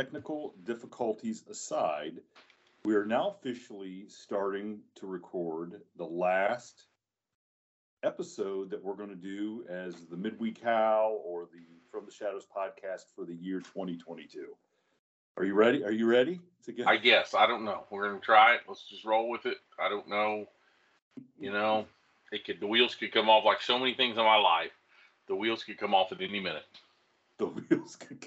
technical difficulties aside, we are now officially starting to record the last episode that we're going to do as the midweek how or the from the shadows podcast for the year 2022 are you ready? Are you ready to get i guess. I don't know. We're going to try it. Let's just roll with it. I don't know. You know it could the wheels could come off like so many things in my life. The wheels could come off at any minute. The wheels could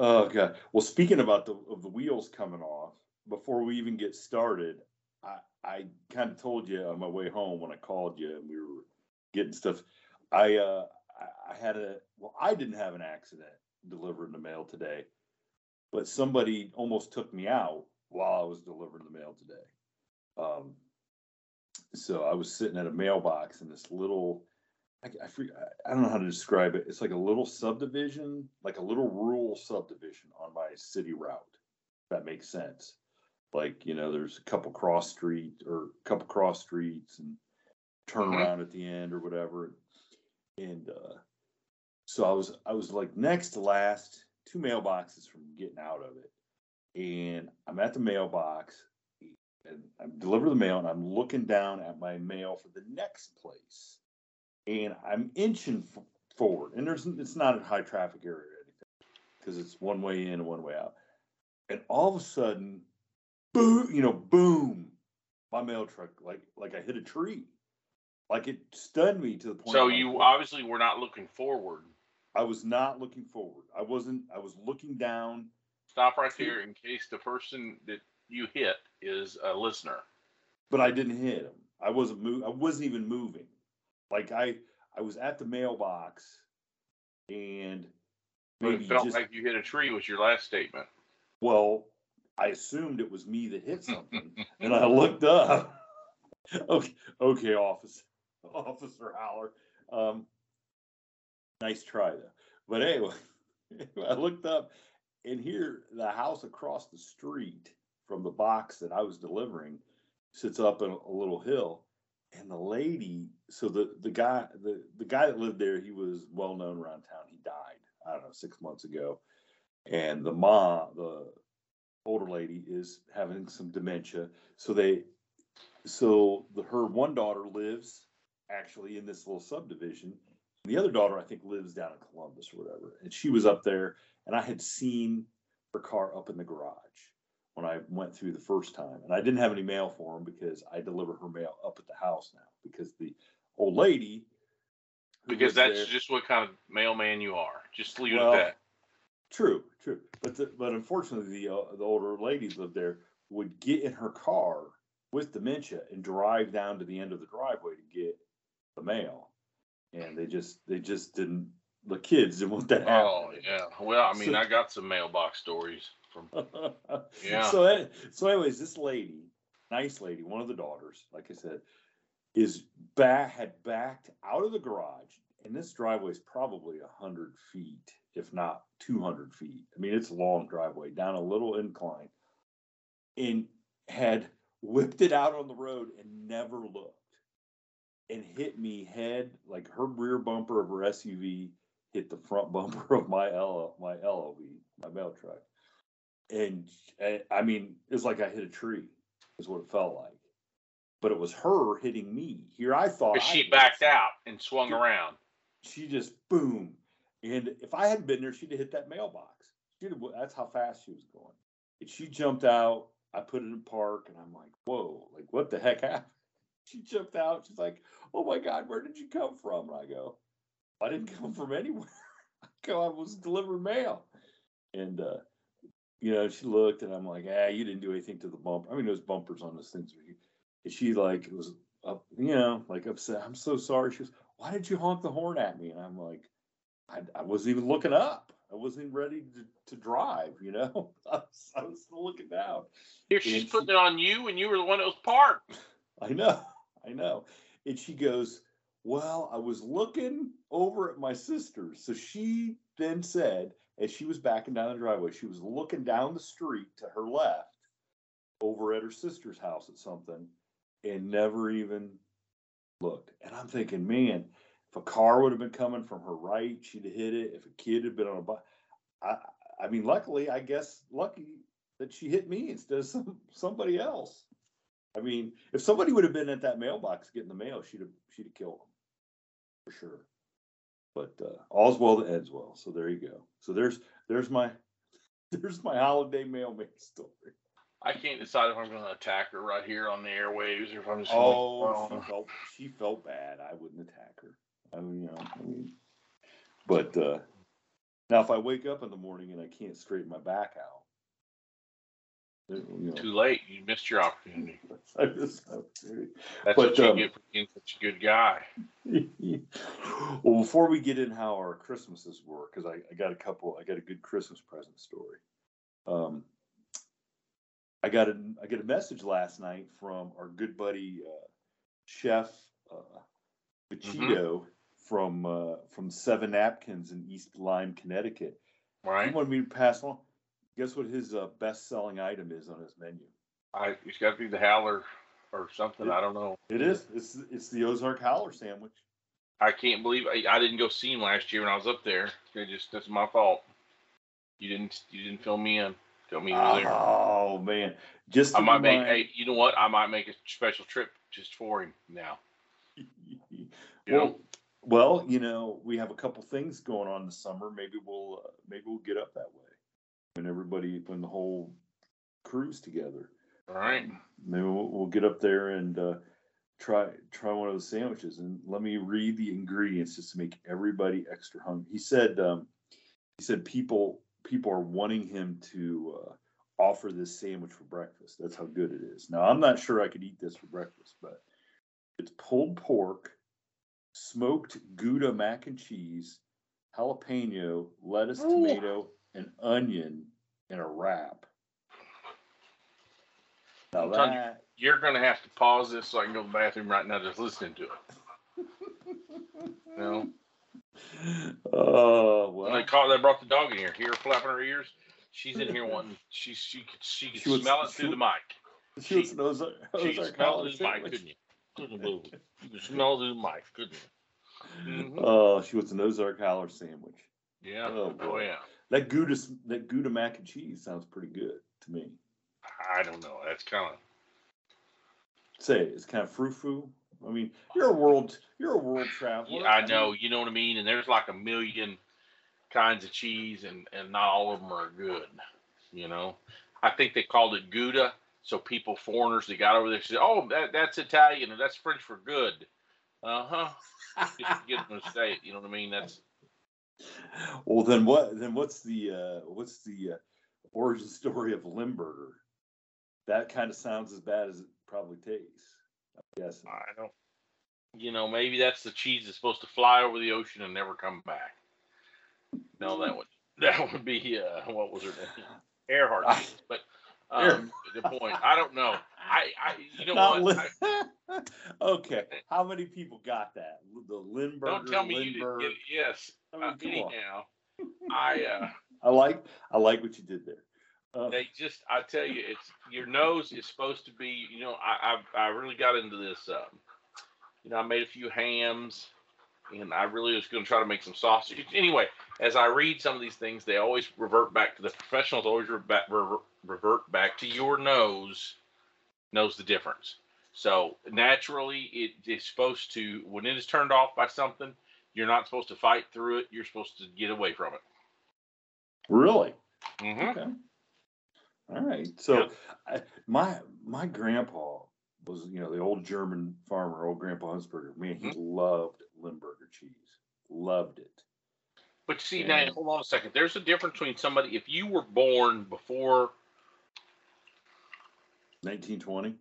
oh god well speaking about the of the wheels coming off before we even get started i i kind of told you on my way home when i called you and we were getting stuff. I uh, I had a well, I didn't have an accident delivering the mail today, but somebody almost took me out while I was delivering the mail today. Um, so I was sitting at a mailbox in this little. I, I, I don't know how to describe it. It's like a little subdivision, like a little rural subdivision on my city route. that makes sense. Like you know, there's a couple cross street or a couple cross streets and turn mm-hmm. around at the end or whatever. And uh, so I was I was like next to last, two mailboxes from getting out of it. And I'm at the mailbox and I'm delivering the mail and I'm looking down at my mail for the next place. And I'm inching f- forward. And there's it's not a high traffic area or anything because it's one way in and one way out. And all of a sudden, boom, you know, boom, my mail truck like like I hit a tree. Like it stunned me to the point. So you like, obviously were not looking forward. I was not looking forward. I wasn't. I was looking down. Stop right to, there in case the person that you hit is a listener. But I didn't hit him. I wasn't move. I wasn't even moving. Like I, I was at the mailbox, and but it felt just, like you hit a tree. Was your last statement? Well, I assumed it was me that hit something, and I looked up. okay, okay, officer. Officer Howler. Um, nice try though. But anyway, I looked up and here the house across the street from the box that I was delivering sits up in a little hill. And the lady, so the, the guy, the, the guy that lived there, he was well known around town. He died, I don't know, six months ago. And the mom, the older lady, is having some dementia. So they, so the, her one daughter lives actually in this little subdivision. The other daughter, I think, lives down in Columbus or whatever. And she was up there, and I had seen her car up in the garage when I went through the first time. And I didn't have any mail for him because I deliver her mail up at the house now because the old lady. Because that's there, just what kind of mailman you are. Just leave well, it at that. True, true. But the, but unfortunately, the uh, the older ladies lived there would get in her car with dementia and drive down to the end of the driveway to get the mail, and they just they just didn't. The kids didn't want that. Oh yeah. Well, I mean, so, I got some mailbox stories from. yeah. So eh, so anyways, this lady, nice lady, one of the daughters, like I said, is back had backed out of the garage, and this driveway is probably a hundred feet, if not two hundred feet. I mean, it's a long driveway down a little incline, and had whipped it out on the road and never looked and hit me head like her rear bumper of her SUV hit the front bumper of my L my LOV my mail truck, and I mean it's like I hit a tree is what it felt like, but it was her hitting me. Here I thought she I backed out and swung she, around. She just boom, and if I hadn't been there, she'd have hit that mailbox. She'd have, that's how fast she was going. And she jumped out. I put it in park, and I'm like, "Whoa! Like what the heck happened?" She jumped out. She's like, oh my God, where did you come from? And I go, I didn't come from anywhere. I go, I was delivering mail. And, uh, you know, she looked and I'm like, ah, you didn't do anything to the bumper. I mean, there's bumpers on those things. And she like was up, you know, like upset. I'm so sorry. She goes, why did you honk the horn at me? And I'm like, I, I wasn't even looking up. I wasn't ready to, to drive, you know. I was, I was still looking down. Here she's and putting she, it on you, and you were the one that was parked. I know, I know. And she goes, Well, I was looking over at my sister. So she then said, as she was backing down the driveway, she was looking down the street to her left over at her sister's house at something and never even looked. And I'm thinking, man, if a car would have been coming from her right, she'd have hit it. If a kid had been on a bike, I, I mean, luckily, I guess lucky that she hit me instead of some, somebody else. I mean, if somebody would have been at that mailbox getting the mail, she'd have she'd have killed him for sure. But uh, all's well that ends well. So there you go. So there's there's my there's my holiday mailman story. I can't decide if I'm going to attack her right here on the airwaves or if I'm just. Oh, she felt she felt bad. I wouldn't attack her. I mean, you know, I mean, but uh, now if I wake up in the morning and I can't straighten my back out, you know, too late. You missed your opportunity. I just, That's But, what you um, get for being such a good guy. well, before we get in how our Christmases were, because I, I got a couple, I got a good Christmas present story. Um, I got a I got a message last night from our good buddy uh, Chef uh, Bachito from uh, from Seven Napkins in East Lyme, Connecticut. He Right? wanted me to pass on. Guess what his uh, best selling item is on his menu? I, it's got to be the howler or something. I don't know. It is. It's it's the Ozark Howler sandwich. I can't believe I, I didn't go see him last year when I was up there. It just that's my fault. You didn't you didn't fill me in. Fill me in there. Oh man, just I might make. Hey, you know what? I might make a special trip just for him now. You well, know? well, you know, we have a couple things going on this summer. Maybe we'll uh, maybe we'll get up that way when everybody when the whole crew's together. All right. Maybe we'll, we'll get up there and uh, try try one of those sandwiches. And let me read the ingredients just to make everybody extra hungry. He said um, he said people people are wanting him to uh, offer this sandwich for breakfast. That's how good it is. Now I'm not sure I could eat this for breakfast, but it's pulled pork, smoked Gouda mac and cheese, jalapeno, lettuce, Ooh. tomato, and onion in a wrap. Now I'm telling you, that You're gonna have to pause this so I can go to the bathroom right now just listening to it. Know? Oh well. they call, they brought the dog in here. Hear her flapping her ears. She's in here wanting. She she could she could She was- smell it she through the mic. She was an Ozark, She could smell it through the mic, sandwich. couldn't you? It. You could smell through the mic, couldn't you? Mhm. Oh, she was an Ozark Howler sandwich. Yeah. Oh, Oh, boy. yeah. That Gouda, that Gouda mac and cheese sounds pretty good to me. I don't know. That's kind of. Say it's kind of frou frou. I mean, you're a world, you're a world traveler. Yeah, I know. You know what I mean. And there's like a million kinds of cheese, and and not all of them are good. You know, I think they called it Gouda, so people, foreigners that got over there said, "Oh, that that's Italian or that's French for good." Uh huh. Just get them to say it. You know what I mean? That's Well, then what? Then what's the uh, what's the uh, origin story of Limburger? That kind of sounds as bad as it probably tastes. I guess. I don't. You know, maybe that's the cheese that's supposed to fly over the ocean and never come back. No, that would that would be uh, what was her name? Earhart. But um, the point, I don't know. I, I you know Not what? Lin- I, okay, how many people got that? The Lindbergh. don't tell me you didn't get it. Yes. I Uh, mean, on. anyhow, I uh, I like I like what you did there. Uh, they just I tell you, it's your nose is supposed to be. You know, I I, I really got into this. Um, you know, I made a few hams, and I really was going to try to make some sausage. Anyway, as I read some of these things, they always revert back to the professionals. Always revert back, revert back to your nose knows the difference. So naturally, it is supposed to when it is turned off by something, you're not supposed to fight through it. You're supposed to get away from it. really? hmm Okay. All right. So I, my my grandpa was you know the old German farmer, old Grandpa Hunsberger. Man, he loved Limburger cheese. Loved it. But see, Yeah. now hold on a second. There's a difference between somebody if you were born before. 1920.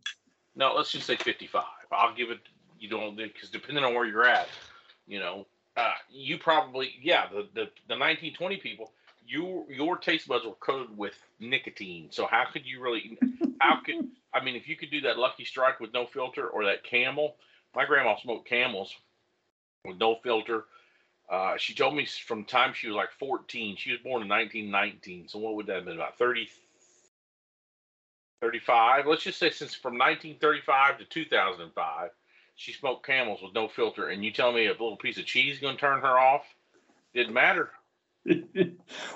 No, let's just say 55. I'll give it. You don't because depending on where you're at, you know, uh, you probably yeah the, the the 1920 people. Your your taste buds were coated with nicotine. So how could you really? How could I mean if you could do that Lucky Strike with no filter or that Camel? My grandma smoked Camels with no filter. Uh, she told me from the time she was like 14. She was born in 1919. So what would that have been about 30? 35. Let's just say since from 1935 to 2005, she smoked camels with no filter. And you tell me a little piece of cheese is going to turn her off? Didn't matter.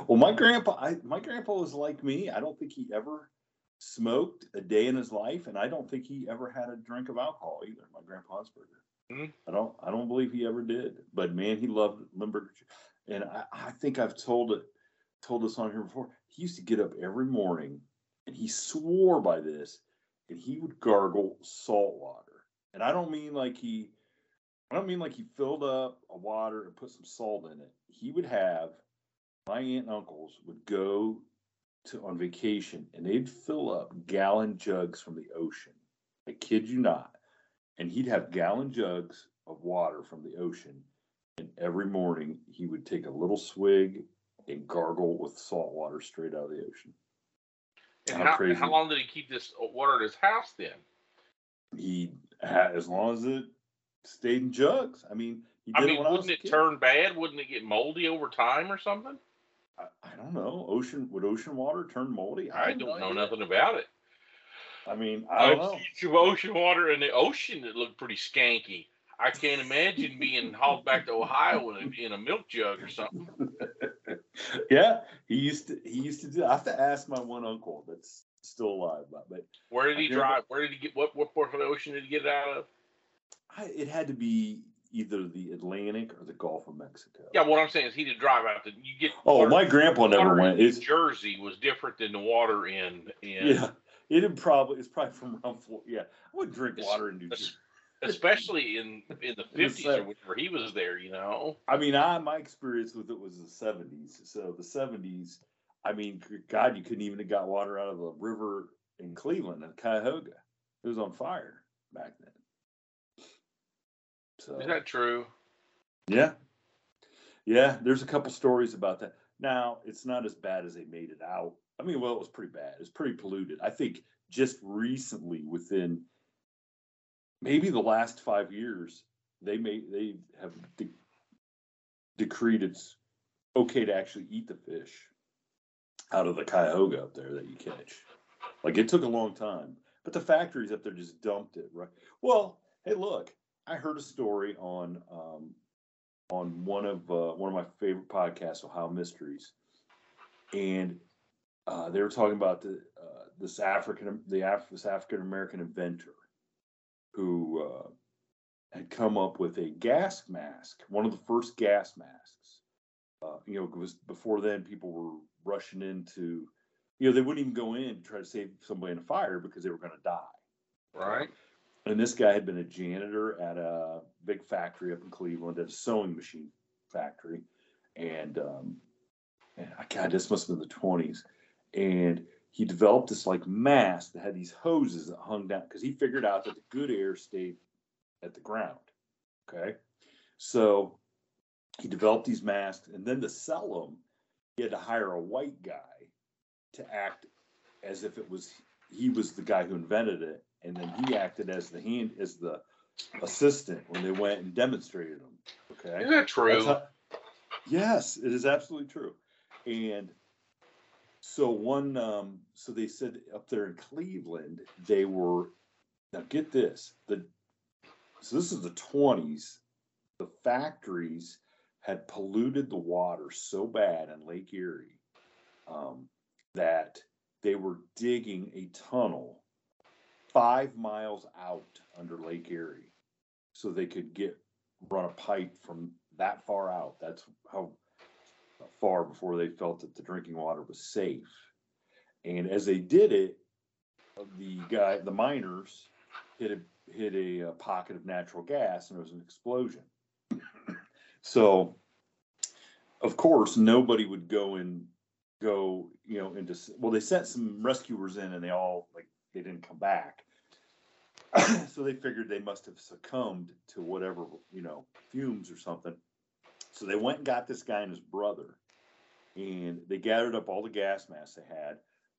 well, my grandpa, I, my grandpa was like me. I don't think he ever smoked a day in his life, and I don't think he ever had a drink of alcohol either. My grandpa Asperger. Mhm. I don't, I don't believe he ever did. But man, he loved Limburger, and I, I think I've told it, told this on here before. He used to get up every morning, and he swore by this, and he would gargle salt water. And I don't mean like he, I don't mean like he filled up a water and put some salt in it. He would have my aunt and uncles would go to on vacation and they'd fill up gallon jugs from the ocean. I kid you not. And he'd have gallon jugs of water from the ocean. And every morning he would take a little swig and gargle with salt water straight out of the ocean. And How how, how long did he keep this water at his house then? He had as long as it stayed in jugs. I mean, I mean, it when I was wouldn't a it turn bad? Wouldn't it get moldy over time or something? I, I don't know. Ocean would ocean water turn moldy? I no don't know nothing about it. I mean, I don't I've know. some ocean water in the ocean that looked pretty skanky. I can't imagine being hauled back to Ohio in a, in a milk jug or something. yeah, he used to. He used to do. I have to ask my one uncle that's still alive, but, but Where did he drive? Where did he get? What what part of the ocean did he get it out of? I, it had to be either the Atlantic or the Gulf of Mexico. Yeah, what I'm saying is he did drive out. To, you get Oh, water- my grandpa never went. in It's Jersey was different than the water in in yeah. It probably it's probably from around Florida. Yeah, I would drink water in New Jersey. Especially in in the fifties or whenever he was there. You know, I mean, I my experience with it was the seventies. So the seventies, I mean, God, you couldn't even have got water out of the river in Cleveland and Cuyahoga. It was on fire back then. So is that true? yeah, yeah. There's a couple stories about that. Now it's not as bad as they made it out. I mean, well, it was pretty bad. It's pretty polluted. I think just recently, within maybe the last five years, they may they have de- decreed it's okay to actually eat the fish out of the Cuyahoga up there that you catch. Like it took a long time, but the factories up there just dumped it. Right. Well, hey, look, I heard a story on um, on one of uh, one of my favorite podcasts, Ohio Mysteries, and uh, they were talking about the uh, this African the Af- this African American inventor who uh, had come up with a gas mask, one of the first gas masks. Uh, you know, it was before then people were rushing into, you know, they wouldn't even go in to try to save somebody in a fire because they were going to die. Right. And this guy had been a janitor at a big factory up in Cleveland, at a sewing machine factory. And, um, and I- God, this must have been the 20s. And he developed this like mask that had these hoses that hung down because he figured out that the good air stayed at the ground. Okay. So he developed these masks. And then to sell them, he had to hire a white guy to act as if it was he was the guy who invented it, and then he acted as the hand as the assistant when they went and demonstrated them. Okay, Is that true? how- yes, it is absolutely true. And so one, um, so they said up there in Cleveland, they were now get this the so this is the twenties. The factories had polluted the water so bad in Lake Erie um, that they were digging a tunnel five miles out under Lake Erie so they could get run a pipe from that far out. That's how far before they felt that the drinking water was safe. And as they did it, the guy, the miners, hit a hit a, uh pocket of natural gas, and there was an explosion. so, of course, nobody would go and go, you know, into. Well, they sent some rescuers in, and they all like they didn't come back. so they figured they must have succumbed to whatever, you know, fumes or something. So they went and got this guy and his brother, and they gathered up all the gas masks they had,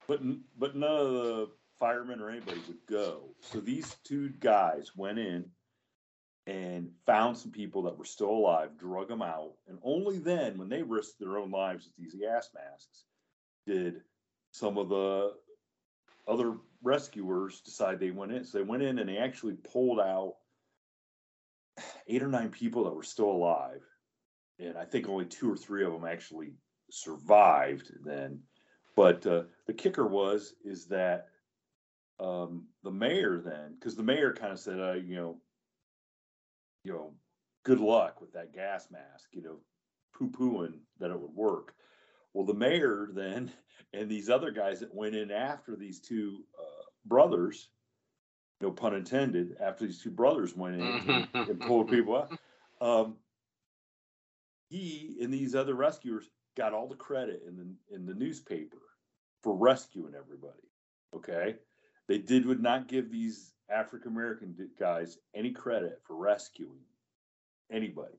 but but none of the firemen or anybody would go. So these two guys went in and found some people that were still alive, drug them out, and only then, when they risked their own lives with these gas masks, did some of the other rescuers decide they went in. So they went in and they actually pulled out eight or nine people that were still alive. And I think only two or three of them actually survived then. But uh, the kicker was is that um, the mayor then, because the mayor kind of said, uh, you know, you know, good luck with that gas mask, you know, poo pooing that it would work. Well, the mayor then and these other guys that went in after these two uh, brothers, no pun intended, after these two brothers went in and, and pulled people out, um, he and these other rescuers got all the credit in the in the newspaper for rescuing everybody. Okay, they did would not give these African American guys any credit for rescuing anybody,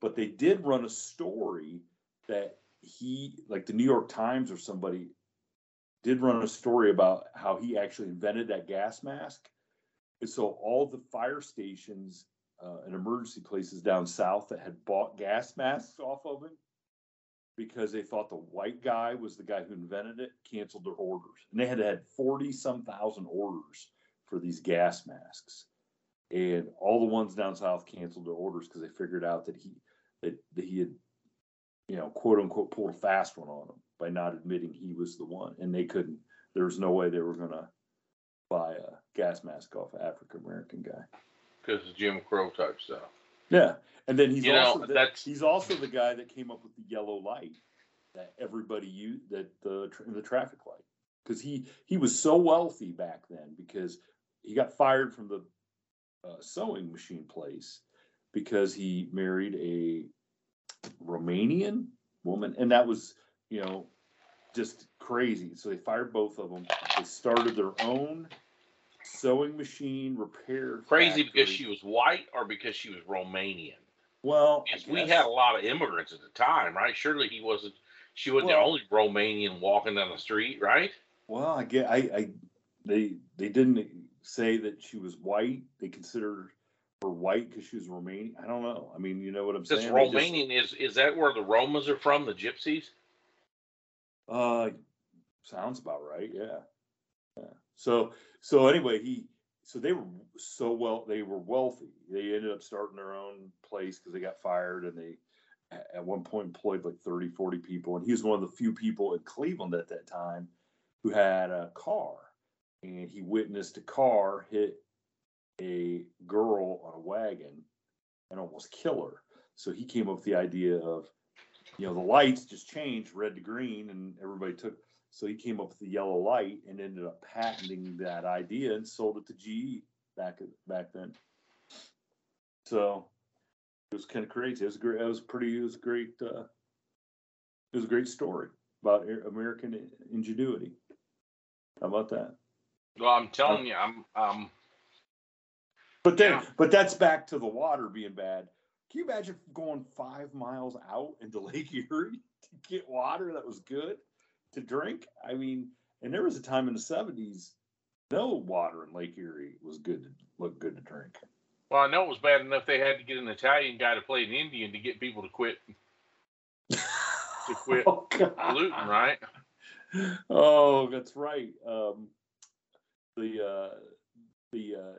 but they did run a story that he, like the New York Times or somebody, did run a story about how he actually invented that gas mask. And so all the fire stations uh, and emergency places down south that had bought gas masks off of him because they thought the white guy was the guy who invented it canceled their orders. And they had had 40 some thousand orders for these gas masks. And all the ones down south canceled their orders because they figured out that he that, that he had you know quote unquote pulled a fast one on them by not admitting he was the one. And they couldn't there was no way they were going to buy a gas mask off an african american guy because jim crow type stuff. Yeah and then he's You know, also the, that's- he's also the guy that came up with the yellow light that everybody used that the the traffic light. Because he he was so wealthy back then because he got fired from the uh, sewing machine place because he married a Romanian woman and that was you know just crazy. So they fired both of them they started their own sewing machine repair crazy because she was white or because she was romanian well we had a lot of immigrants at the time right surely he wasn't she wasn't Well- the only romanian walking down the street right Well, I get, I, I, they, they didn't say that she was white. They considered her white because she was Romanian. I don't know. I mean, you know what I'm saying? They just- Romanian is is that where the Romans are from, the Gypsies? Uh, sounds about right. Yeah. So, so anyway, he, so they were so well, they were wealthy. They ended up starting their own place because they got fired and they at one point employed like 30, 40 people. And he was one of the few people in Cleveland at that time who had a car. And he witnessed a car hit a girl on a wagon and almost kill her. So he came up with the idea of, you know, the lights just changed red to green and everybody took so he came up with the yellow light and ended up patenting that idea and sold it to GE back back then. So it was kind of crazy. It was great. It was pretty. It was a great. Uh, it was a great story about American ingenuity. How about that? Well, I'm telling you, I'm um But then, Yeah. but that's back to the water being bad. Can you imagine going five miles out into Lake Erie to get water that was good to drink? I mean, and there was a time in the seventies, no water in Lake Erie was good to look good to drink. well, I know it was bad enough they had to get an Italian guy to play an Indian to get people to quit to quit Oh, polluting, right? Oh, that's right. Um, the uh, the uh,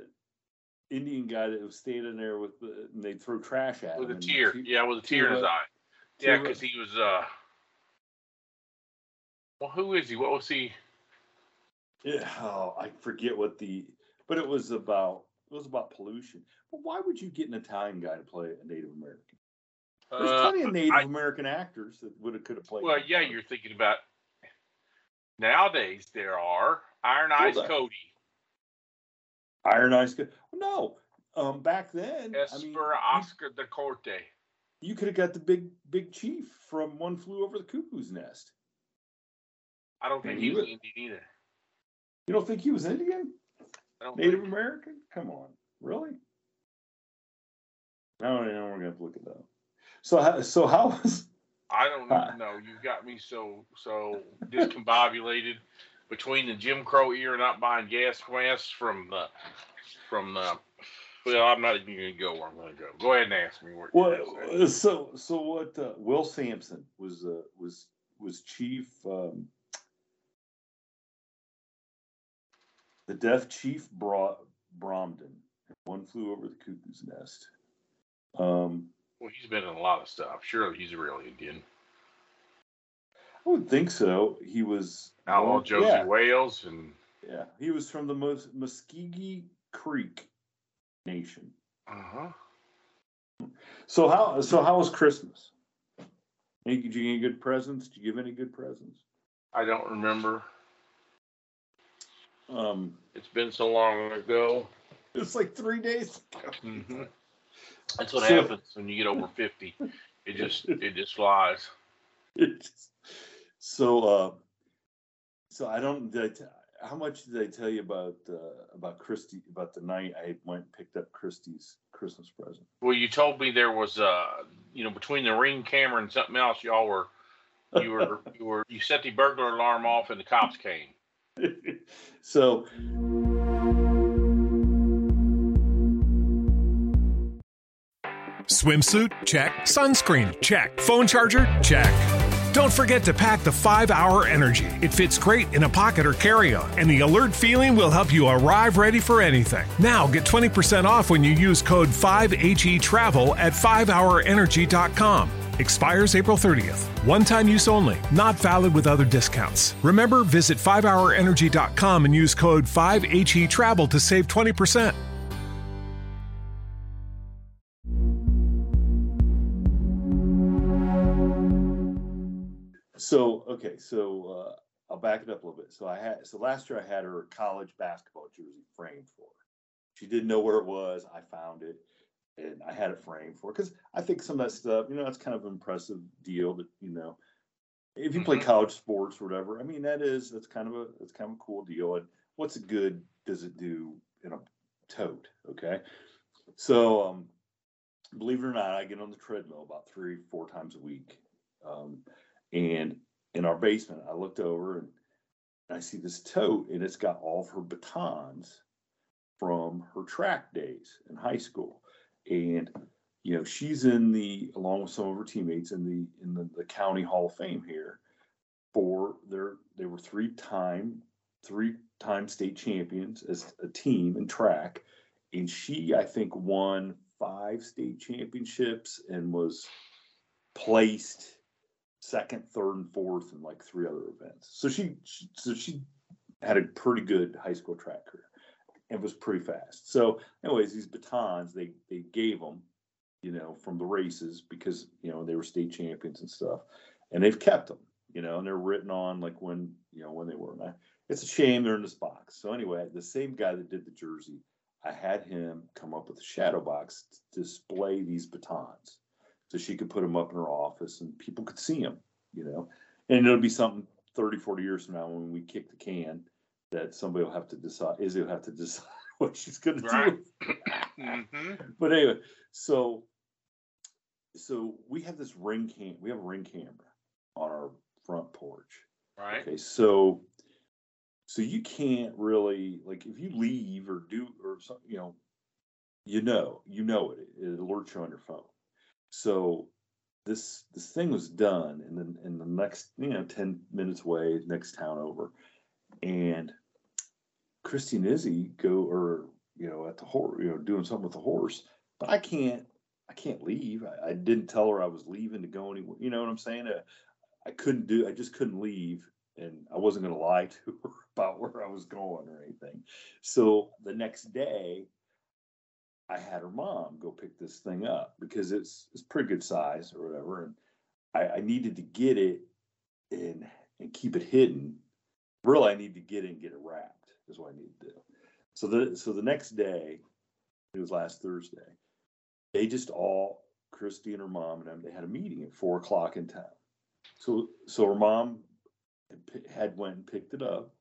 Indian guy that was standing there with the, and they throw trash at With him. a tear. Yeah, with a tear in his eye. Yeah, because he was uh well who is he? What was he? Yeah, oh, I forget what the, but it was about it was about pollution. But why would you get an Italian guy to play a Native American? There's Uh, plenty of Native I- American actors that would have could have played. well, yeah, you're thinking about nowadays there are Iron Eyes Cody, Iron Eyes. Could, no, um, back then, I mean, Esper Oscar de Corti. you, could have got the big big chief from One Flew Over the Cuckoo's Nest. I don't think he he was Indian either. You don't think he was Indian? I don't Native think- American? Come on, really? No, no, we're gonna have to look it up. So, how, so how was? I don't Uh, know. You've got me so so discombobulated between the Jim Crow era not buying gas masks from the from the. Well, I'm not even going to go where I'm going to go. Go ahead and ask me where. Well, gonna so so what? Uh, Will Sampson was uh, was was chief, um, the deaf chief Bra- Bromden. One flew over the cuckoo's nest. Um, Well, he's been in a lot of stuff. Surely he's a real Indian. I would think so. He was Outlaw well, Josey yeah, Wales and yeah. He was from the Mus- Muskogee Creek Nation. uh-huh. So how so how was Christmas? Did you get any good presents? Did you give any good presents? I don't remember. Um, It's been so long ago. it's like three days ago. hmm That's what So- happens when you get over fifty. It just it just flies. It just- so uh, so I don't. Did I t- how much did I tell you about uh, about Christy about the night I went and picked up Christy's Christmas present? Well, you told me there was uh you know between the ring camera and something else, y'all were you were you were you set the burglar alarm off and the cops came. so Swimsuit? Check. Sunscreen? Check. Phone charger? Check. Don't forget to pack the 5 Hour Energy. It fits great in a pocket or carry on, and the alert feeling will help you arrive ready for anything. Now get 20% off when you use code 5HE Travel at 5hourenergy.com. Expires April 30th. One time use only, not valid with other discounts. Remember, visit 5hourenergy.com and use code 5HE Travel to save 20%. So okay, so uh, I'll back it up a little bit. So I had so last year I had her college basketball jersey framed for her. She didn't know where it was. I found it, and I had it framed for because I think some of that stuff, you know, that's kind of an impressive deal. That you know, if you play Mhm. college sports or whatever, I mean, that is that's kind of a that's kind of a cool deal. And what's a good does it do in a tote? Okay, so um, believe it or not, I get on the treadmill about three four times a week. Um, and in our basement, I looked over and I see this tote, and it's got all of her batons from her track days in high school. And you know, she's in the along with some of her teammates in the in the, the county hall of fame here for their they were three time three time state champions as a team in track. And she, I think, won five state championships and was placed second, third, and fourth in like three other events. So she, she so she had a pretty good high school track career and was pretty fast. So, anyways, these batons they they gave them, you know, from the races because you know they were state champions and stuff, and they've kept them, you know, and they're written on like when you know when they were. And I, it's a shame they're in this box. So anyway, the same guy that did the jersey, I had him come up with a shadow box to display these batons so she could put them up in her office and people could see them, you know. And it'll be something 30, 40 years from now when we kick the can that somebody will have to decide, Izzy will have to decide what she's going Right. to do. hmm But anyway, so so we have this ring cam, we have a ring camera on our front porch. Right. Okay, so so you can't really like if you leave or do or something, you know, you know, you know it. It alerts you on your phone. So this this thing was done and then in the next, you know, 10 minutes away, next town over. And Christy and Izzy go or you know, at the horse, you know, doing something with the horse. But I can't I can't leave. I, I didn't tell her I was leaving to go anywhere. You know what I'm saying? Uh, I couldn't do. I just couldn't leave, and I wasn't going to lie to her about where I was going or anything. So the next day, I had her mom go pick this thing up because it's it's pretty good size or whatever, and I, I needed to get it and and keep it hidden. Really, I need to get and get it wrapped is what I need to do. So the so the next day, it was last Thursday. They just all Christy and her mom and them. They had a meeting at four o'clock in town. So so her mom had went and picked it up,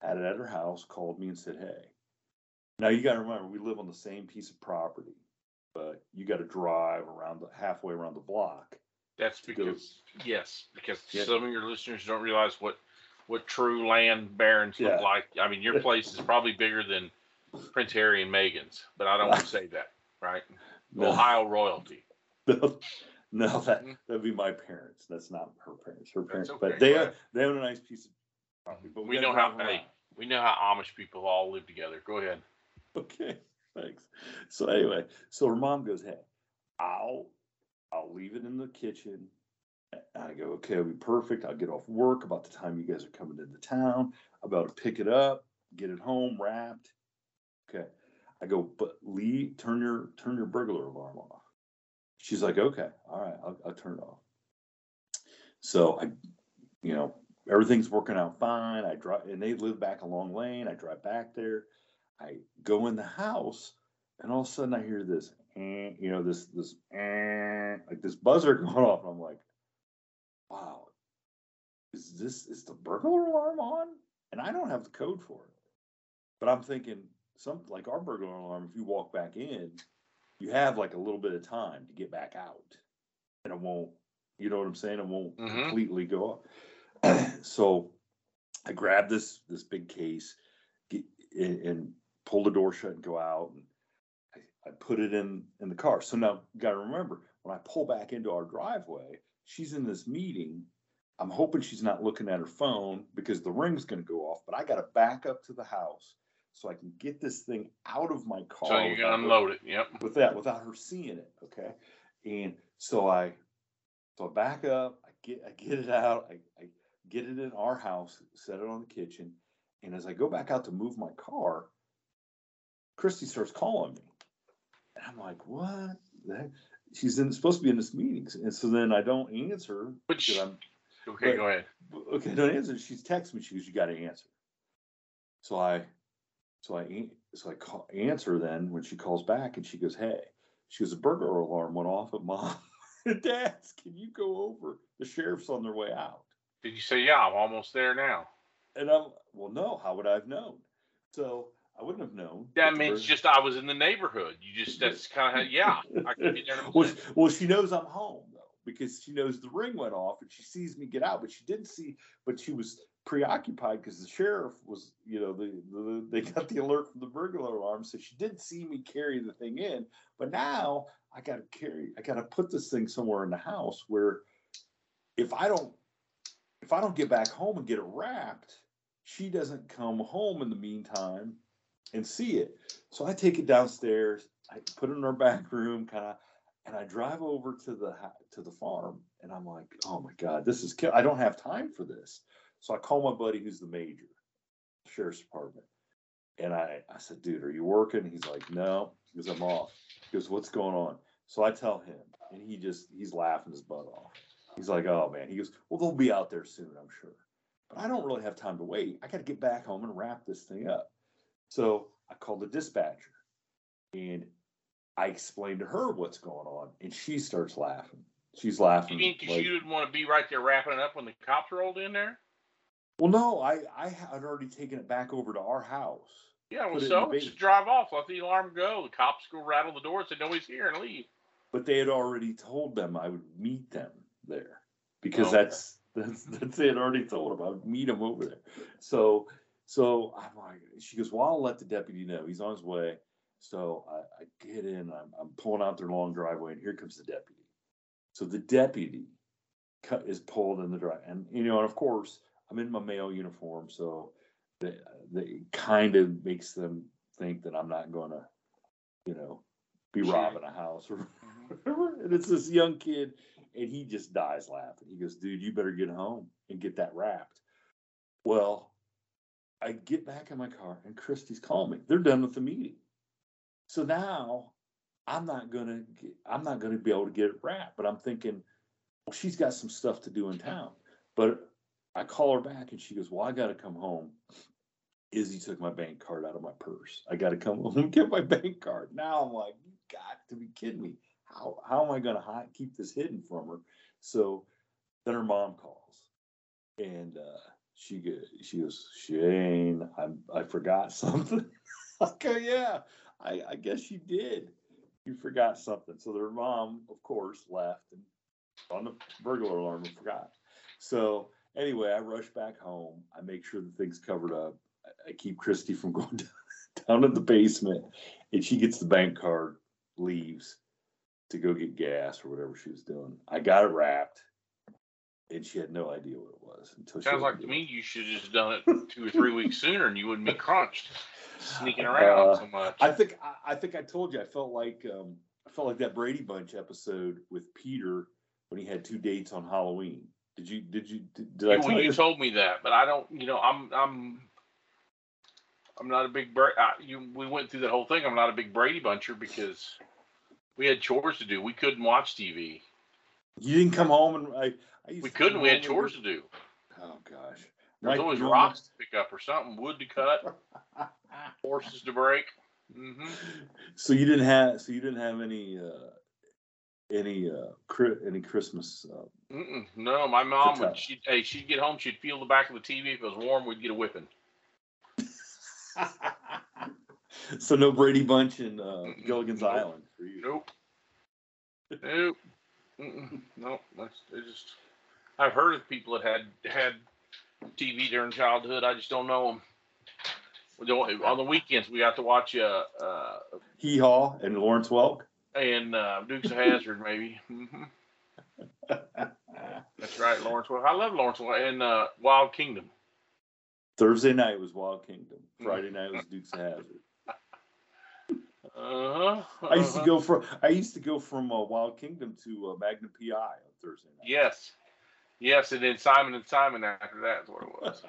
had it at her house, called me and said, "Hey." Now you got to remember we live on the same piece of property, but you got to drive around the halfway around the block. That's to go- because yes, because Yeah. some of your listeners don't realize what what true land barons Yeah. look like. I mean, your place is probably bigger than Prince Harry and Meghan's, but I don't want to say that, right? No. Ohio royalty. No, no, that Mhm. that'd be my parents. That's not her parents. Her parents, okay, but they are they own a nice piece of property. But We gotta know how- hey. We know how Amish people all live together. Go ahead. Okay, thanks. So anyway, so her mom goes, "Hey, I'll I'll leave it in the kitchen, I go, okay, it'll be perfect. I'll get off work about the time you guys are coming into town. Be able to pick it up, get it home wrapped. Okay. I go, but Lee, turn your turn your burglar alarm off. She's like, okay, all right, I'll, I'll turn it off. So I, you know, everything's working out fine. I drive, and they live back a long lane. I drive back there. I go in the house, and all of a sudden I hear this, eh, you know, this this eh, like this buzzer going off, and I'm like, wow, is this is the burglar alarm on? And I don't have the code for it, but I'm thinking some like our burglar alarm. If you walk back in, you have like a little bit of time to get back out, and it won't. You know what I'm saying? It won't Mhm. completely go off. so I grab this this big case, get, and, and pull the door shut and go out, and I, I put it in in the car. So now you got to remember when I pull back into our driveway, she's in this meeting. I'm hoping she's not looking at her phone because the ring's going to go off. But I got to back up to the house so I can get this thing out of my car. So you can her- unload it. Yep. with that without her seeing it. Okay. And so I so I back up, I get I get it out, I, I get it in our house, set it on the kitchen. And as I go back out to move my car, Christy starts calling me. And I'm like, what? The heck?" She's in, supposed to be in this meeting. And so then I don't answer. Which- I'm Okay, But- go ahead. okay, don't answer. She's texting me. She goes, "You got to answer." So I, so I, so I call, answer then when she calls back, and she goes, "Hey," she goes, "A burglar alarm went off at mom and dad's. Can you go over? The sheriff's on their way out." Did you say yeah? I'm almost there now. And I'm, well, no. How would I have known? So I wouldn't have known. That means just I was in the neighborhood. You just that's kind of yeah. I can be there. well, she- well, she knows I'm home though because she knows the ring went off and she sees me get out, but she didn't see. But she was preoccupied because the sheriff was, you know, the, the they got the alert from the burglar alarm, so she didn't see me carry the thing in. But now I got to carry, I got to put this thing somewhere in the house where if I don't, if I don't get back home and get it wrapped, she doesn't come home in the meantime and see it. So I take it downstairs. I put it in our back room, kind of, and I drive over to the to the farm, and I'm like, oh my god, this is I don't have time for this. So I call my buddy who's the major, sheriff's department, and I I said, dude, are you working? He's like, no. because I'm off. He goes, what's going on? So I tell him, and he just he's laughing his butt off. He's like, oh man. He goes, well, they'll be out there soon, I'm sure. But I don't really have time to wait. I got to get back home and wrap this thing up. So I called the dispatcher and I explained to her what's going on, and she starts laughing. She's laughing. You mean 'cause like- you didn't want to be right there wrapping it up when the cops rolled in there? well, no, I I had already taken it back over to our house. Yeah, well, so just drive off, let the alarm go. The cops go rattle the door, say nobody's here, and leave. but they had already told them I would meet them there because oh, Okay. that's that's that's they had already told them I would meet him over there. So so I'm like, she goes, well, I'll let the deputy know he's on his way. So I, I get in, I'm, I'm pulling out their long driveway, and here comes the deputy. So the deputy cut is pulled in the drive, and you know, and of course, I'm in my male uniform, so that kind of makes them think that I'm not going to, you know, be robbing a house or mm-hmm. whatever. And it's this young kid, and he just dies laughing. He goes, "Dude, you better get home and get that wrapped." Well, I get back in my car, and Christy's calling me. They're done with the meeting, so now I'm not gonna get, I'm not gonna be able to get it wrapped. But I'm thinking, well, she's got some stuff to do in town. But I call her back, and she goes, "Well, I got to come home." Izzy took my bank card out of my purse. I got to come home and get my bank card. Now I'm like, you got to be kidding me. How, how am I to hide, keep this hidden from her? So then her mom calls and uh, she goes, she goes, Shane, I'm, I forgot something. okay, oh, yeah, I, I guess you did. You forgot something. So their mom, of course, left and on the burglar alarm and forgot. So anyway, I rush back home. I make sure the thing's covered up. I, I keep Christy from going down, down in the basement, and she gets the bank card, leaves to go get gas or whatever she was doing. I got it wrapped, and she had no idea what it was until she Sounds like to me you should have just done it two or three weeks sooner, and you wouldn't be crunched, sneaking around Uh, so much. I think I, I think I told you I felt like um, I felt like that Brady Bunch episode with Peter when he had two dates on Halloween. Did you? Did you? Did, did You, I well, you you? told me that, but I don't. You know, I'm I'm I'm not a big Bra- uh, you. We went through that whole thing. I'm not a big Brady buncher because we had chores to do. We couldn't watch TV. You didn't come home and I. I used We couldn't. We had chores to do. Oh gosh. There's was always you rocks to pick up or something, wood to cut, horses to break. hmm So you didn't have. So you didn't have any. uh any uh cri- any Christmas uh, Mm-mm. No, my mom would. She hey, she'd get home. She'd feel the back of the TV. If it was warm, we'd get a whipping. so no Brady Bunch in uh, Gilligan's Nope. Island for you. Nope. Nope. Mm-mm. Nope. That's it just. I've heard of people that had had TV during childhood. I just don't know them. On the weekends, we got to watch uh, uh Hee Haw and Lawrence Welk. and uh, Dukes of Hazzard, maybe. hmm That's right, Lawrence. Welk. I love Lawrence Welk and uh, Wild Kingdom. Thursday night was Wild Kingdom. Mm. Friday night was Dukes of Hazzard. Uh huh. I used to go from I used to go from uh, Wild Kingdom to uh, Magnum PI on Thursday night. Yes, yes, and then Simon and Simon after that is what it was.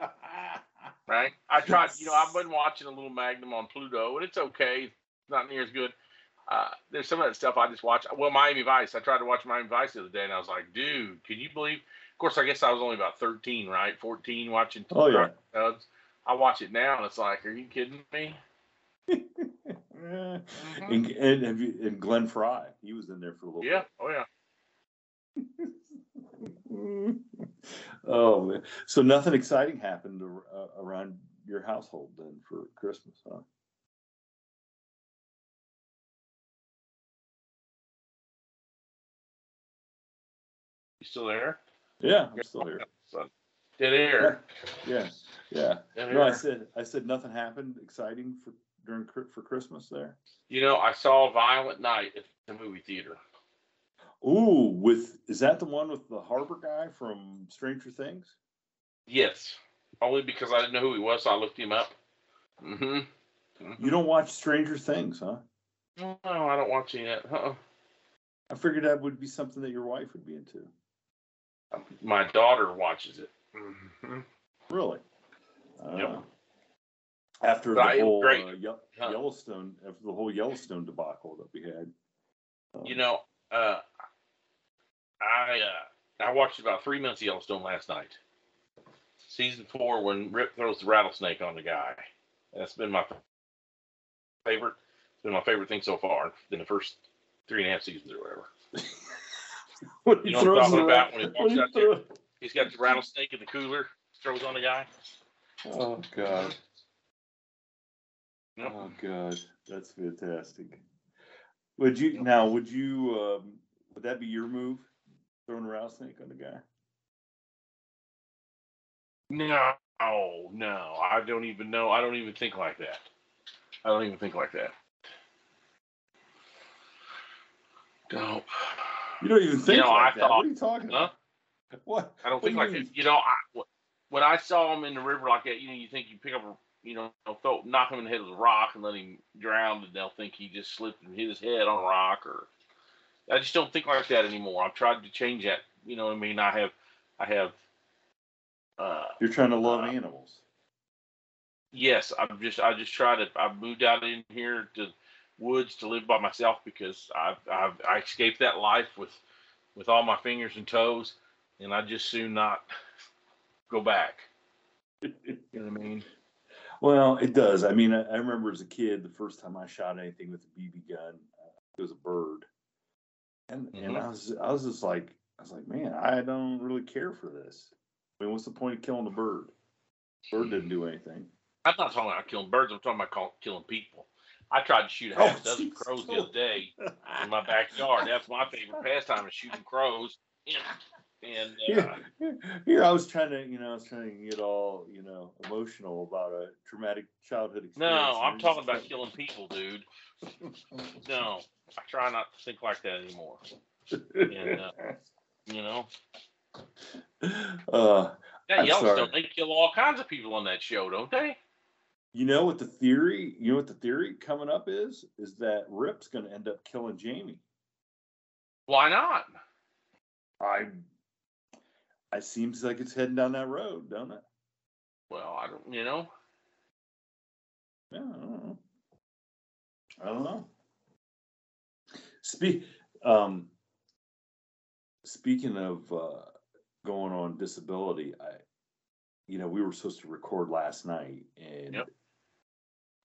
right? I tried, you know, I've been watching a little Magnum on Pluto, and it's okay. It's not near as good. Uh, there's some of that stuff I just watch. Well, Miami Vice. I tried to watch Miami Vice the other day, and I was like, dude, can you believe? Of course, I guess I was only about 13, right? 14, watching. Oh, yeah. I watch it now, and it's like, are you kidding me? and, and you and Glenn Frey? He was in there for a little Yeah. Oh yeah. oh man! So nothing exciting happened uh, around your household then for Christmas, huh? You still there? Yeah, I'm still here. Dead air. Yeah, yeah. Dead No, I said I said nothing happened exciting for during for Christmas there. You know, I saw Violent Night at the movie theater. Ooh, with is that the one with the Harbour guy from Stranger Things? Yes, only because I didn't know who he was, so I looked him up. Mm-hmm. You don't watch Stranger Things, huh? No, I don't watch any of that. Uh-uh. I figured that would be something that your wife would be into. My daughter watches it. hmm Really? Yep. Uh, After the whole uh, Ye- Huh. Yellowstone, after the whole Yellowstone debacle that we had. Um, You know, uh, I uh, I watched about three minutes of Yellowstone last night. Season four, when Rip throws the rattlesnake on the guy. That's been my favorite. It's been my favorite thing so far in the first three and a half seasons or whatever. he You know what I'm throws talking the about when he walks out there? He's got the rattlesnake in the cooler, throws on the guy. Oh god! Yep. Oh god, that's fantastic. Would you now? Would you? Um, would that be your move? Throwing a rattlesnake on the guy? No, no, I don't even know. I don't even think like that. I don't even think like that. No, You don't even think know, like I that. thought- what are you talking Huh? about? What? I don't What think do like you that. You know, I, when I saw him in the river like that, you know, you think you pick up a, you know, throw, knock him in the head with a rock and let him drown, and they'll think he just slipped and hit his head on a rock, or I just don't think like that anymore. I've tried to change that. You know what I mean? I have, I have. Uh, You're trying to love Uh, animals. yes, I'm just I just try to I've moved out in here to woods to live by myself because I've I've I escaped that life with with all my fingers and toes and I just soon not go back. You know what I mean? Well, it does. I mean, I, I remember as a kid, the first time I shot anything with a BB gun, uh, it was a bird, and and Mhm. I was I was just like I was like, man, I don't really care for this. I mean, what's the point of killing the bird? Bird didn't do anything. I'm not talking about killing birds, I'm talking about call, killing people. I tried to shoot a Oh, half dozen jeez. crows the other day in my backyard. That's my favorite pastime is shooting crows. And uh, Here, here I was trying to, you know, I was trying to get all, you know, emotional about a traumatic childhood experience. no, I'm talking about killing people, dude. No, I try not to think like that anymore. And, uh, You know, uh, that I'm Yellowstone, sorry. they kill all kinds of people on that show, don't they? you know what the theory? You know what the theory coming up is? Is that Rip's going to end up killing Jamie? Why not? I. It seems like it's heading down that road, don't it? Well, I don't, you know, Yeah, I don't know. I don't know. Speak, um, speaking of, uh, going on disability, I, you know, we were supposed to record last night and Yep.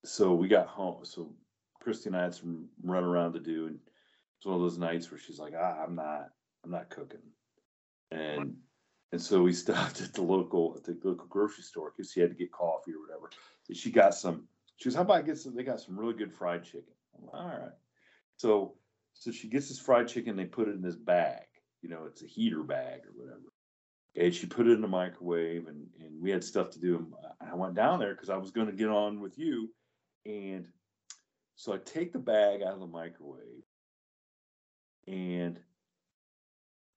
so we got home, so Christy and I had some run around to do and it's one of those nights where she's like, ah, I'm not, I'm not cooking. And, and so we stopped at the local, at the local grocery store because she had to get coffee or whatever. So she got some, she was, how about I get some, they got some really good fried chicken. I'm like, all right. So, so she gets this fried chicken, they put it in this bag, you know, it's a heater bag or whatever. And she put it in the microwave and, and we had stuff to do. And I went down there because I was going to get on with you. And so I take the bag out of the microwave and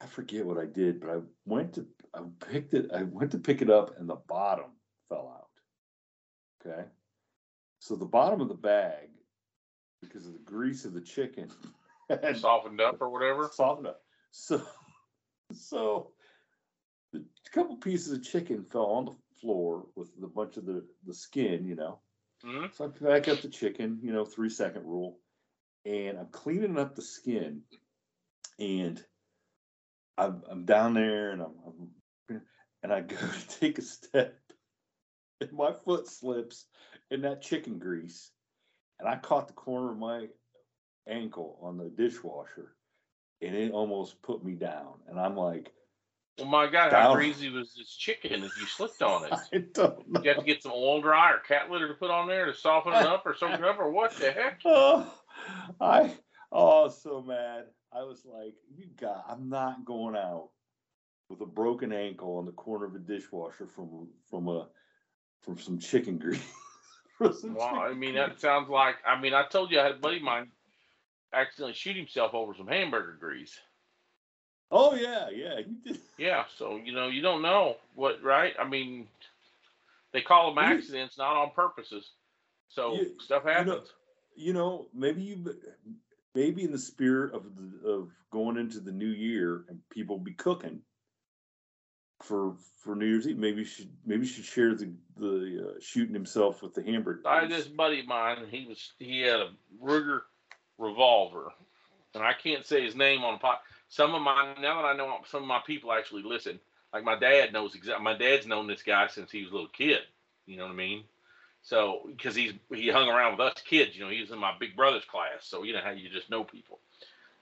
I forget what I did, but I went to, I picked it, I went to pick it up and the bottom fell out. Okay. So the bottom of the bag, because of the grease of the chicken, had softened up or whatever. softened up. So, so the couple pieces of chicken fell on the floor with a bunch of the, the skin, you know. hmm So I back up the chicken, you know, three second rule, and I'm cleaning up the skin, and I'm I'm down there, and I'm, I'm and I go to take a step, and my foot slips in that chicken grease, and I caught the corner of my ankle on the dishwasher, and it almost put me down, and I'm like, Well, my God, how Down. greasy was this chicken if you slipped on it? I don't know. You have to get some oil dry or cat litter to put on there to soften it up or soak it up or what the heck? Oh, I oh so mad. I was like, you got I'm not going out with a broken ankle on the corner of a dishwasher from from a from some chicken grease. Some Well, I mean, that sounds like, I mean, I told you I had a buddy of mine accidentally shoot himself over some hamburger grease. Oh yeah, yeah, he did. Yeah, so, you know, you don't know what, right? I mean, they call them accidents, not on purposes. So You- stuff you know- happens. You know, maybe you maybe in the spirit of the of going into the new year and people be cooking for for New Year's Eve. Maybe you should maybe you should share the the uh, shooting himself with the hamburger. I had this buddy of mine, he was he had a Ruger revolver, and I can't say his name on the pot. Some of my now that I know some of my people actually listen. Like my dad knows exactly. My dad's known this guy since he was a little kid. You know what I mean? So because he's he hung around with us kids. You know, he was in my big brother's class. So you know how you just know people.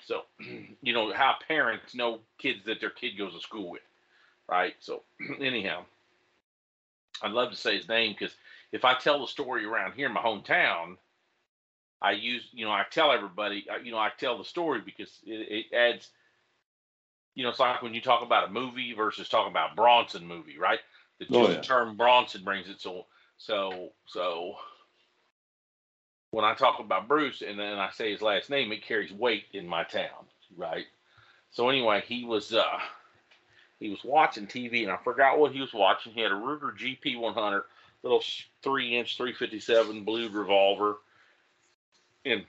So you know how parents know kids that their kid goes to school with, right? So anyhow, I'd love to say his name because if I tell the story around here in my hometown, I use, you know, I tell everybody, uh, you know, I tell the story because it, it adds, you know, it's like when you talk about a movie versus talking about Bronson movie, right? The, Oh, yeah. the term Bronson brings it so, so, so. When I talk about Bruce and then I say his last name, it carries weight in my town, right? So anyway, he was uh he was watching TV and I forgot what he was watching. He had a Ruger GP 100 little three inch 357 blue revolver. And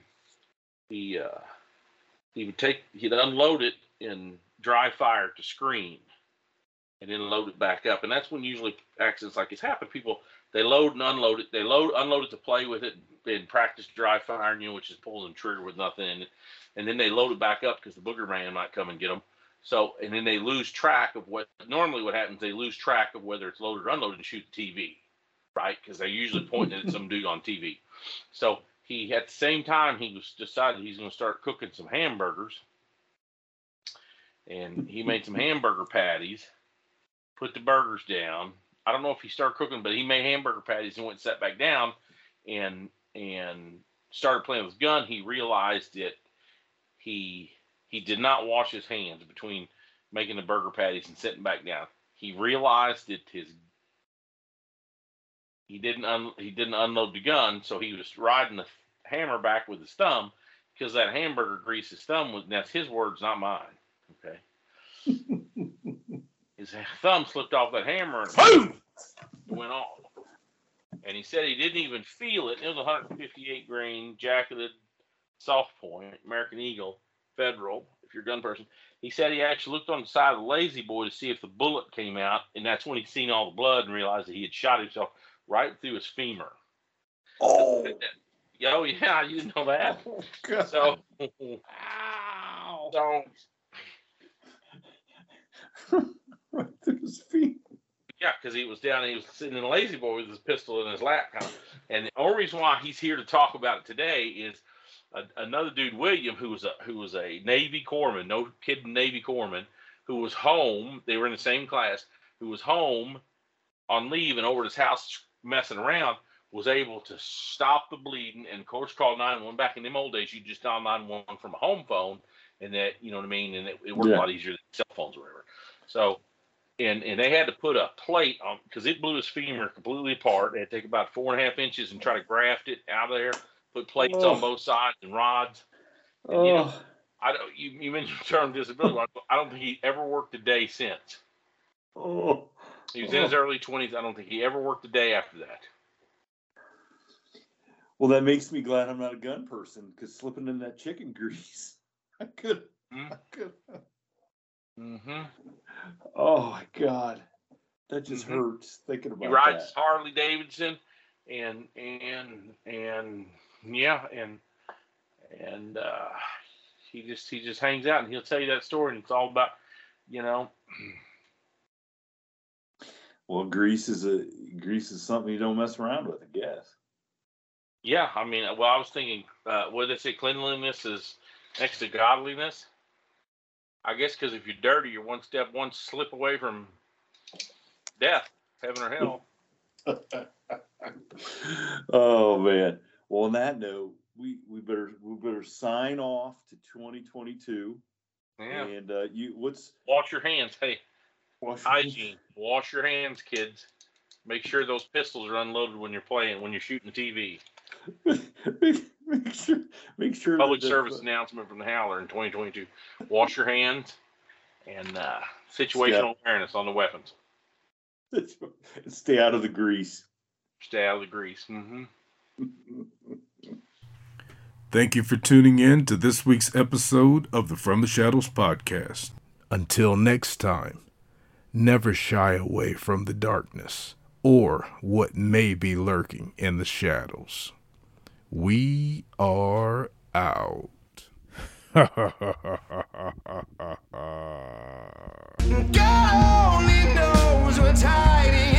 he uh he would take he'd unload it and dry fire to screen and then load it back up. And that's when usually accidents like this happen. People they load and unload it. They load unload it to play with it and practice dry firing, you know which is pulling the trigger with nothing. In it and then they load it back up because the booger man might come and get them so and then they lose track of what normally what happens they lose track of whether it's loaded or unloaded and shoot the tv right? Because they're usually pointing at some dude on tv so he at the same time he was decided he's going to start cooking some hamburgers. And he made some hamburger patties put the burgers down. I don't know if he started cooking but he made hamburger patties and went and sat back down and and started playing with his gun. He realized that he he did not wash his hands between making the burger patties and sitting back down he realized that his he didn't un, he didn't unload the gun, so he was riding the hammer back with his thumb because that hamburger grease his thumb was. That's his words, not mine. Okay, his thumb slipped off that hammer and boom, went off. And he said he didn't even feel it. It was a 158 grain jacketed soft point American Eagle Federal. If you're a gun person. He said he actually looked on the side of the La-Z-Boy to see if the bullet came out, and that's when he seen all the blood and realized that he had shot himself right through his femur. Oh, Oh yeah, you didn't know that. Oh, God. So, Ow. so right through his feet. yeah, because he was down, he was sitting in a La-Z-Boy with his pistol in his lap, kind of. And the only reason why he's here to talk about it today is a, another dude, William, who was a who was a Navy corpsman, no kidding, Navy corpsman, who was home. They were in the same class. Who was home on leave and over at his house messing around. Was able to stop the bleeding and of course called 911. Back in them old days, you just dial 911 from a home phone, and that you know what I mean, and it, it worked Yeah. a lot easier than cell phones or whatever. So and and they had to put a plate on because it blew his femur completely apart. They had to take about four and a half inches and try to graft it out of there. Put plates Oh. on both sides and rods. And, you know, Oh, I don't. You, you mentioned the term disability. I don't think he ever worked a day since. oh. He was in his early twenties. I don't think he ever worked a day after that. Well, that makes me glad I'm not a gun person because slipping in that chicken grease, I could. Hmm. I could. Mm-hmm. Oh my God, that just Mhm. hurts thinking about He rides that. Harley Davidson, and and and yeah, and and uh, he just he just hangs out, and he'll tell you that story, and it's all about, you know, Well, grease is a grease is something you don't mess around with, I guess. yeah. I mean, well, I was thinking, uh, what they say? Cleanliness is next to godliness. I guess because if you're dirty, you're one step, one slip away from death, heaven or hell. oh man. Well, on that note, we we better we better sign off to 2022. Yeah. And uh, you, what's Wash your hands. Hey, wash hygiene. Wash your hands, kids. Make sure those pistols are unloaded when you're playing, when you're shooting TV. make, make sure make sure Public service announcement from the Howler in 2022. Wash your hands and uh, situational awareness on the weapons. stay out of the grease. Stay out of the grease. hmm Thank you for tuning in to this week's episode of the From the Shadows podcast. Until next time, never shy away from the darkness or what may be lurking in the shadows. We are out. God only knows what's hiding